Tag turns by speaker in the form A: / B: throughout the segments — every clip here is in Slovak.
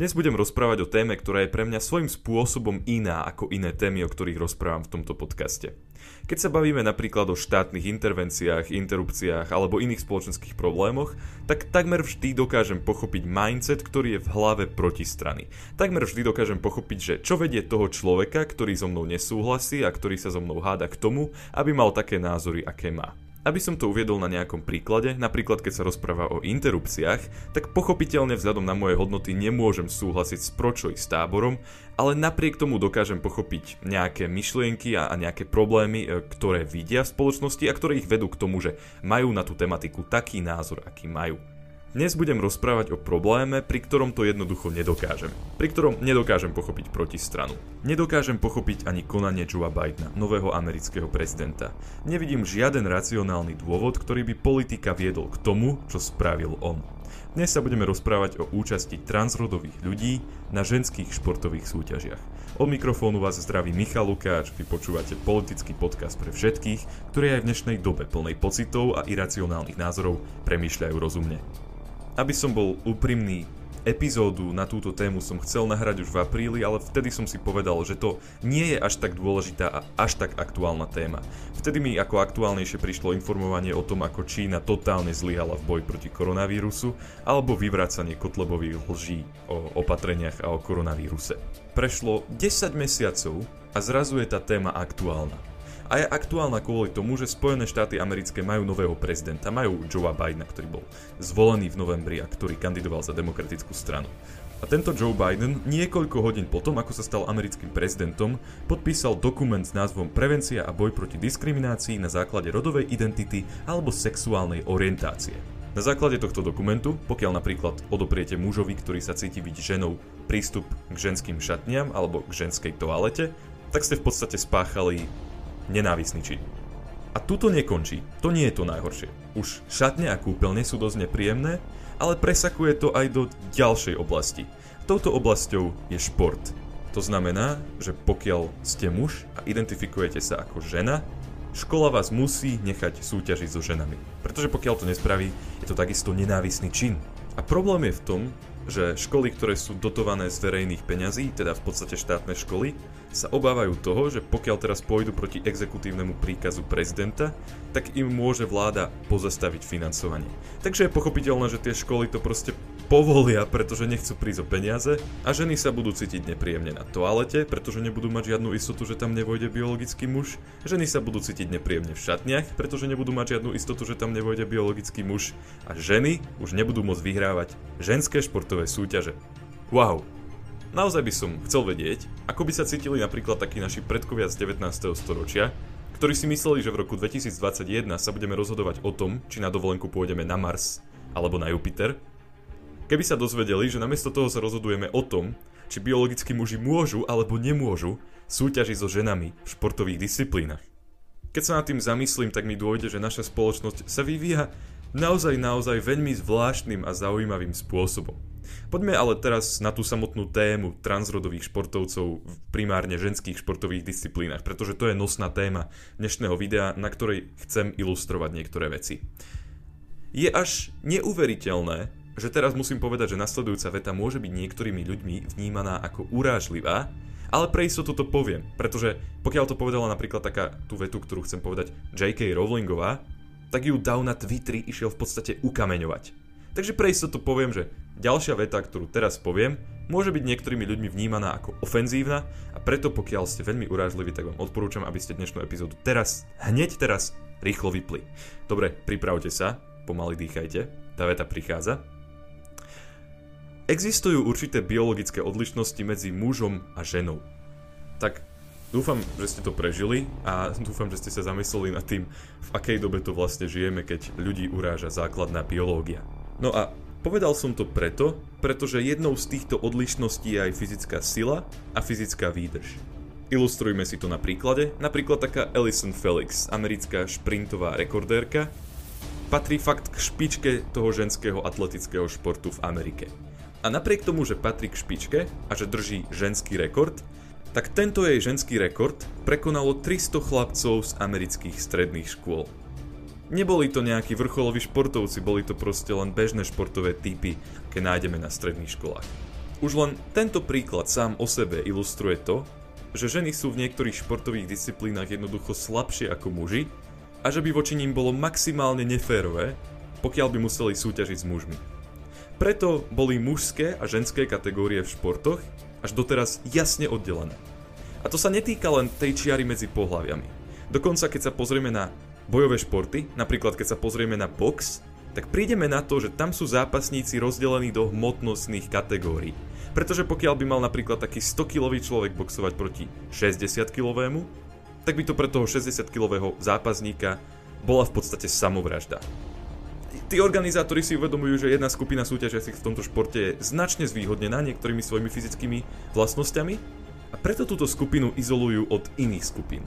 A: Dnes budem rozprávať o téme, ktorá je pre mňa svojím spôsobom iná ako iné témy, o ktorých rozprávam v tomto podcaste. Keď sa bavíme napríklad o štátnych intervenciách, interrupciách alebo iných spoločenských problémoch, tak takmer vždy dokážem pochopiť mindset, ktorý je v hlave protistrany. Takmer vždy dokážem pochopiť, že čo vedie toho človeka, ktorý so mnou nesúhlasí a ktorý sa so mnou háda k tomu, aby mal také názory, aké má. Aby som to uviedol na nejakom príklade, napríklad keď sa rozpráva o interrupciách, tak pochopiteľne vzhľadom na moje hodnoty nemôžem súhlasiť s pročoj s táborom, ale napriek tomu dokážem pochopiť nejaké myšlienky a, a nejaké problémy, e, ktoré vidia v spoločnosti a ktoré ich vedú k tomu, že majú na tú tematiku taký názor, aký majú. Dnes budem rozprávať o probléme, pri ktorom to jednoducho nedokážem. Pri ktorom nedokážem pochopiť protistranu. Nedokážem pochopiť ani konanie Joea Bidena, nového amerického prezidenta. Nevidím žiaden racionálny dôvod, ktorý by politika viedol k tomu, čo spravil on. Dnes sa budeme rozprávať o účasti transrodových ľudí na ženských športových súťažiach. Od mikrofónu vás zdraví Michal Lukáč, vy počúvate politický podcast pre všetkých, ktorí aj v dnešnej dobe plnej pocitov a iracionálnych názorov premýšľajú rozumne. Aby som bol úprimný, epizódu na túto tému som chcel nahrať už v apríli, ale vtedy som si povedal, že to nie je až tak dôležitá a až tak aktuálna téma. Vtedy mi ako aktuálnejšie prišlo informovanie o tom, ako Čína totálne zlyhala v boji proti koronavírusu, alebo vyvracanie kotlebových lží o opatreniach a o koronavíruse. Prešlo 10 mesiacov a zrazu je tá téma aktuálna a je aktuálna kvôli tomu, že Spojené štáty americké majú nového prezidenta, majú Joea Bidena, ktorý bol zvolený v novembri a ktorý kandidoval za demokratickú stranu. A tento Joe Biden niekoľko hodín potom, ako sa stal americkým prezidentom, podpísal dokument s názvom Prevencia a boj proti diskriminácii na základe rodovej identity alebo sexuálnej orientácie. Na základe tohto dokumentu, pokiaľ napríklad odopriete mužovi, ktorý sa cíti byť ženou, prístup k ženským šatniam alebo k ženskej toalete, tak ste v podstate spáchali nenávisný čin. A tuto nekončí, to nie je to najhoršie. Už šatne a kúpeľne sú dosť nepríjemné, ale presakuje to aj do ďalšej oblasti. Touto oblasťou je šport. To znamená, že pokiaľ ste muž a identifikujete sa ako žena, škola vás musí nechať súťažiť so ženami. Pretože pokiaľ to nespraví, je to takisto nenávisný čin. A problém je v tom, že školy, ktoré sú dotované z verejných peňazí, teda v podstate štátne školy, sa obávajú toho, že pokiaľ teraz pôjdu proti exekutívnemu príkazu prezidenta, tak im môže vláda pozastaviť financovanie. Takže je pochopiteľné, že tie školy to proste povolia, pretože nechcú prísť o peniaze a ženy sa budú cítiť nepríjemne na toalete, pretože nebudú mať žiadnu istotu, že tam nevojde biologický muž. Ženy sa budú cítiť nepríjemne v šatniach, pretože nebudú mať žiadnu istotu, že tam nevojde biologický muž. A ženy už nebudú môcť vyhrávať ženské športové súťaže. Wow, Naozaj by som chcel vedieť, ako by sa cítili napríklad takí naši predkovia z 19. storočia, ktorí si mysleli, že v roku 2021 sa budeme rozhodovať o tom, či na dovolenku pôjdeme na Mars alebo na Jupiter, keby sa dozvedeli, že namiesto toho sa rozhodujeme o tom, či biologickí muži môžu alebo nemôžu súťažiť so ženami v športových disciplínach. Keď sa nad tým zamyslím, tak mi dôjde, že naša spoločnosť sa vyvíja naozaj naozaj veľmi zvláštnym a zaujímavým spôsobom. Poďme ale teraz na tú samotnú tému transrodových športovcov v primárne ženských športových disciplínach, pretože to je nosná téma dnešného videa, na ktorej chcem ilustrovať niektoré veci. Je až neuveriteľné, že teraz musím povedať, že nasledujúca veta môže byť niektorými ľuďmi vnímaná ako urážlivá, ale pre istotu to poviem, pretože pokiaľ to povedala napríklad taká tú vetu, ktorú chcem povedať J.K. Rowlingová, tak ju Dow na Twitteri išiel v podstate ukameňovať. Takže pre istotu poviem, že ďalšia veta, ktorú teraz poviem, môže byť niektorými ľuďmi vnímaná ako ofenzívna a preto pokiaľ ste veľmi urážliví, tak vám odporúčam, aby ste dnešnú epizódu teraz, hneď teraz, rýchlo vypli. Dobre, pripravte sa, pomaly dýchajte, tá veta prichádza. Existujú určité biologické odlišnosti medzi mužom a ženou. Tak Dúfam, že ste to prežili a dúfam, že ste sa zamysleli nad tým, v akej dobe to vlastne žijeme, keď ľudí uráža základná biológia. No a povedal som to preto, pretože jednou z týchto odlišností je aj fyzická sila a fyzická výdrž. Ilustrujme si to na príklade. Napríklad taká Alison Felix, americká šprintová rekordérka, patrí fakt k špičke toho ženského atletického športu v Amerike. A napriek tomu, že patrí k špičke a že drží ženský rekord, tak tento jej ženský rekord prekonalo 300 chlapcov z amerických stredných škôl. Neboli to nejakí vrcholoví športovci, boli to proste len bežné športové typy, keď nájdeme na stredných školách. Už len tento príklad sám o sebe ilustruje to, že ženy sú v niektorých športových disciplínach jednoducho slabšie ako muži a že by voči ním bolo maximálne neférové, pokiaľ by museli súťažiť s mužmi. Preto boli mužské a ženské kategórie v športoch až doteraz jasne oddelené. A to sa netýka len tej čiary medzi pohľaviami. Dokonca keď sa pozrieme na bojové športy, napríklad keď sa pozrieme na box, tak prídeme na to, že tam sú zápasníci rozdelení do hmotnostných kategórií. Pretože pokiaľ by mal napríklad taký 100-kilový človek boxovať proti 60-kilovému, tak by to pre toho 60-kilového zápasníka bola v podstate samovražda tí organizátori si uvedomujú, že jedna skupina súťažiacich v tomto športe je značne zvýhodnená niektorými svojimi fyzickými vlastnosťami a preto túto skupinu izolujú od iných skupín.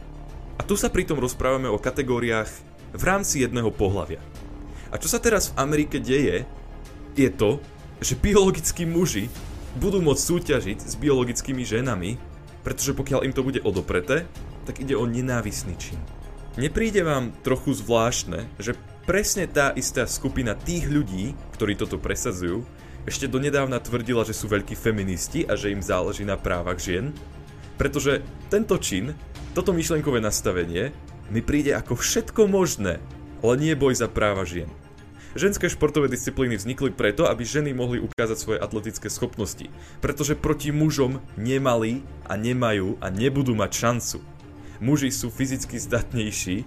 A: A tu sa pritom rozprávame o kategóriách v rámci jedného pohľavia. A čo sa teraz v Amerike deje, je to, že biologickí muži budú môcť súťažiť s biologickými ženami, pretože pokiaľ im to bude odopreté, tak ide o nenávisný čin. Nepríde vám trochu zvláštne, že presne tá istá skupina tých ľudí, ktorí toto presadzujú, ešte donedávna tvrdila, že sú veľkí feministi a že im záleží na právach žien? Pretože tento čin, toto myšlenkové nastavenie, mi príde ako všetko možné, ale nie boj za práva žien. Ženské športové disciplíny vznikli preto, aby ženy mohli ukázať svoje atletické schopnosti, pretože proti mužom nemali a nemajú a nebudú mať šancu. Muži sú fyzicky zdatnejší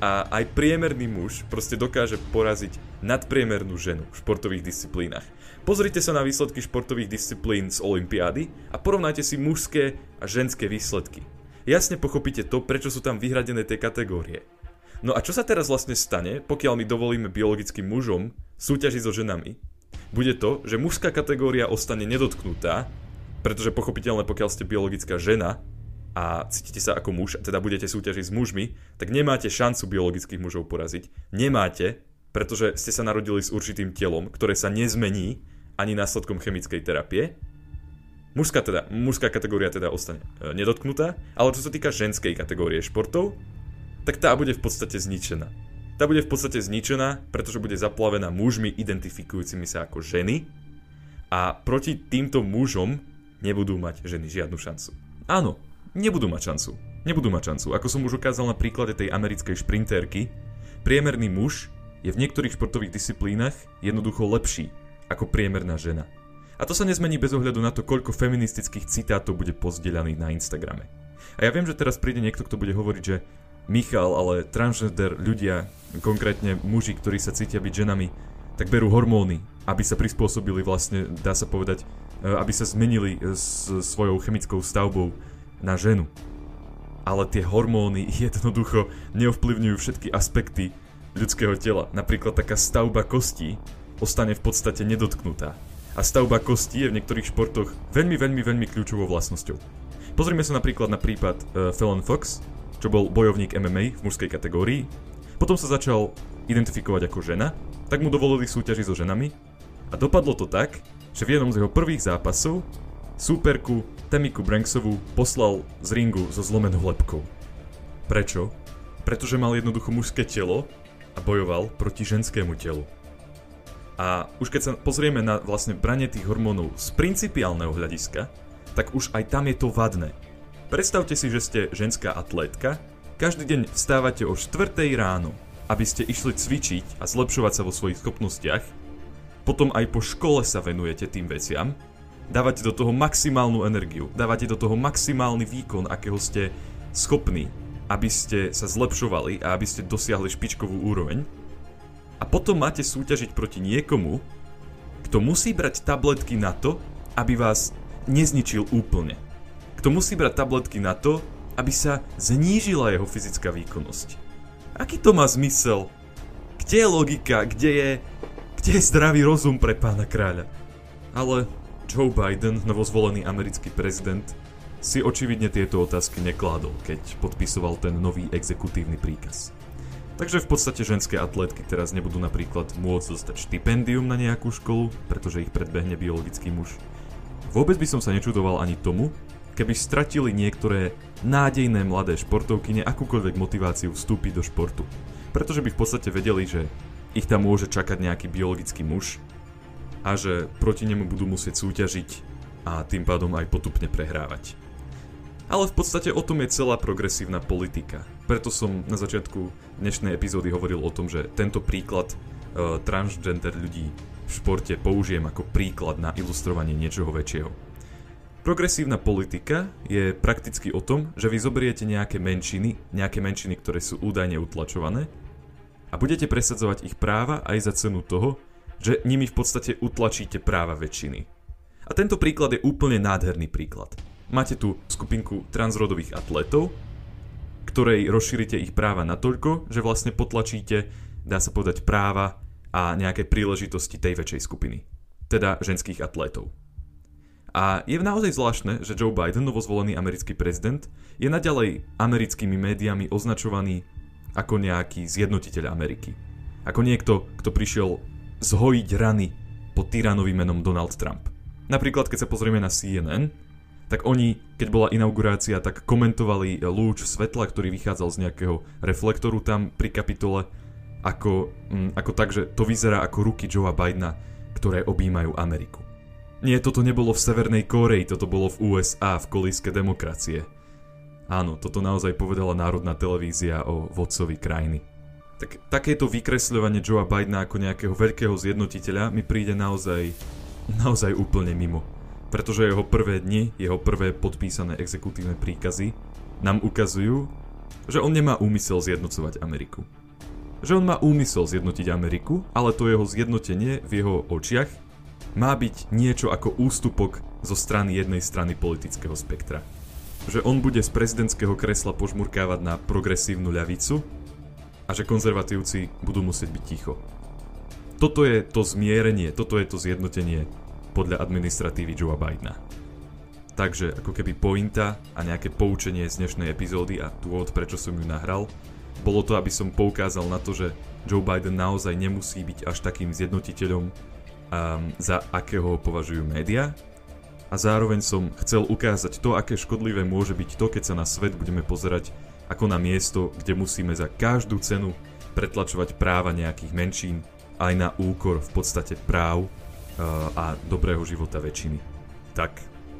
A: a aj priemerný muž proste dokáže poraziť nadpriemernú ženu v športových disciplínach. Pozrite sa na výsledky športových disciplín z Olympiády a porovnajte si mužské a ženské výsledky. Jasne pochopíte to, prečo sú tam vyhradené tie kategórie. No a čo sa teraz vlastne stane, pokiaľ my dovolíme biologickým mužom súťažiť so ženami? Bude to, že mužská kategória ostane nedotknutá, pretože pochopiteľne pokiaľ ste biologická žena, a cítite sa ako muž teda budete súťažiť s mužmi, tak nemáte šancu biologických mužov poraziť. Nemáte, pretože ste sa narodili s určitým telom, ktoré sa nezmení ani následkom chemickej terapie. Mužská, teda, mužská kategória teda ostane e, nedotknutá, ale čo sa týka ženskej kategórie športov, tak tá bude v podstate zničená. Tá bude v podstate zničená, pretože bude zaplavená mužmi identifikujúcimi sa ako ženy a proti týmto mužom nebudú mať ženy žiadnu šancu. Áno, nebudú mať šancu. Nebudú mať šancu. Ako som už ukázal na príklade tej americkej šprinterky, priemerný muž je v niektorých športových disciplínach jednoducho lepší ako priemerná žena. A to sa nezmení bez ohľadu na to, koľko feministických citátov bude pozdieľaných na Instagrame. A ja viem, že teraz príde niekto, kto bude hovoriť, že Michal, ale transgender ľudia, konkrétne muži, ktorí sa cítia byť ženami, tak berú hormóny, aby sa prispôsobili vlastne, dá sa povedať, e, aby sa zmenili s svojou chemickou stavbou na ženu. Ale tie hormóny jednoducho neovplyvňujú všetky aspekty ľudského tela. Napríklad taká stavba kostí ostane v podstate nedotknutá. A stavba kostí je v niektorých športoch veľmi, veľmi, veľmi kľúčovou vlastnosťou. Pozrime sa napríklad na prípad uh, Fallon Fox, čo bol bojovník MMA v mužskej kategórii. Potom sa začal identifikovať ako žena, tak mu dovolili súťažiť so ženami a dopadlo to tak, že v jednom z jeho prvých zápasov súperku Temiku Branksovú poslal z ringu so zlomenou lepkou. Prečo? Pretože mal jednoducho mužské telo a bojoval proti ženskému telu. A už keď sa pozrieme na vlastne branie tých hormónov z principiálneho hľadiska, tak už aj tam je to vadné. Predstavte si, že ste ženská atlétka, každý deň vstávate o 4 ráno, aby ste išli cvičiť a zlepšovať sa vo svojich schopnostiach, potom aj po škole sa venujete tým veciam Dávate do toho maximálnu energiu, dávate do toho maximálny výkon, akého ste schopní, aby ste sa zlepšovali a aby ste dosiahli špičkovú úroveň. A potom máte súťažiť proti niekomu, kto musí brať tabletky na to, aby vás nezničil úplne. Kto musí brať tabletky na to, aby sa znížila jeho fyzická výkonnosť. Aký to má zmysel? Kde je logika? Kde je, kde je zdravý rozum pre pána kráľa? Ale Joe Biden, novozvolený americký prezident, si očividne tieto otázky nekládol, keď podpisoval ten nový exekutívny príkaz. Takže v podstate ženské atlétky teraz nebudú napríklad môcť dostať štipendium na nejakú školu, pretože ich predbehne biologický muž. Vôbec by som sa nečudoval ani tomu, keby stratili niektoré nádejné mladé športovky akúkoľvek motiváciu vstúpiť do športu. Pretože by v podstate vedeli, že ich tam môže čakať nejaký biologický muž, a že proti nemu budú musieť súťažiť a tým pádom aj potupne prehrávať. Ale v podstate o tom je celá progresívna politika. Preto som na začiatku dnešnej epizódy hovoril o tom, že tento príklad uh, transgender ľudí v športe použijem ako príklad na ilustrovanie niečoho väčšieho. Progresívna politika je prakticky o tom, že vy zoberiete nejaké menšiny, nejaké menšiny, ktoré sú údajne utlačované a budete presadzovať ich práva aj za cenu toho, že nimi v podstate utlačíte práva väčšiny. A tento príklad je úplne nádherný príklad. Máte tu skupinku transrodových atletov, ktorej rozšírite ich práva natoľko, že vlastne potlačíte, dá sa povedať, práva a nejaké príležitosti tej väčšej skupiny. Teda ženských atletov. A je naozaj zvláštne, že Joe Biden, novozvolený americký prezident, je naďalej americkými médiami označovaný ako nejaký zjednotiteľ Ameriky. Ako niekto, kto prišiel zhojiť rany pod tyranovým menom Donald Trump. Napríklad, keď sa pozrieme na CNN, tak oni, keď bola inaugurácia, tak komentovali lúč svetla, ktorý vychádzal z nejakého reflektoru tam pri kapitole, ako, mm, ako tak, že to vyzerá ako ruky Joea Bidena, ktoré objímajú Ameriku. Nie, toto nebolo v Severnej Koreji, toto bolo v USA, v kolíske demokracie. Áno, toto naozaj povedala národná televízia o vodcovi krajiny. Tak takéto vykresľovanie Joea Bidena ako nejakého veľkého zjednotiteľa mi príde naozaj, naozaj úplne mimo pretože jeho prvé dni, jeho prvé podpísané exekutívne príkazy nám ukazujú, že on nemá úmysel zjednocovať Ameriku. Že on má úmysel zjednotiť Ameriku, ale to jeho zjednotenie v jeho očiach má byť niečo ako ústupok zo strany jednej strany politického spektra. Že on bude z prezidentského kresla požmurkávať na progresívnu ľavicu a že konzervatívci budú musieť byť ticho. Toto je to zmierenie, toto je to zjednotenie podľa administratívy Joea Bidena. Takže ako keby pointa a nejaké poučenie z dnešnej epizódy a dôvod, prečo som ju nahral, bolo to, aby som poukázal na to, že Joe Biden naozaj nemusí byť až takým zjednotiteľom, um, za akého ho považujú médiá. A zároveň som chcel ukázať to, aké škodlivé môže byť to, keď sa na svet budeme pozerať ako na miesto, kde musíme za každú cenu pretlačovať práva nejakých menšín aj na úkor v podstate práv a dobrého života väčšiny. Tak,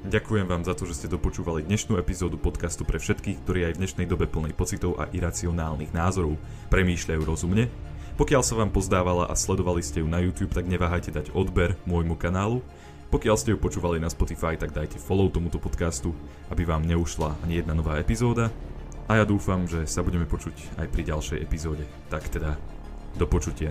A: ďakujem vám za to, že ste dopočúvali dnešnú epizódu podcastu pre všetkých, ktorí aj v dnešnej dobe plnej pocitov a iracionálnych názorov premýšľajú rozumne. Pokiaľ sa vám pozdávala a sledovali ste ju na YouTube, tak neváhajte dať odber môjmu kanálu. Pokiaľ ste ju počúvali na Spotify, tak dajte follow tomuto podcastu, aby vám neušla ani jedna nová epizóda. A ja dúfam, že sa budeme počuť aj pri ďalšej epizóde. Tak teda, do počutia.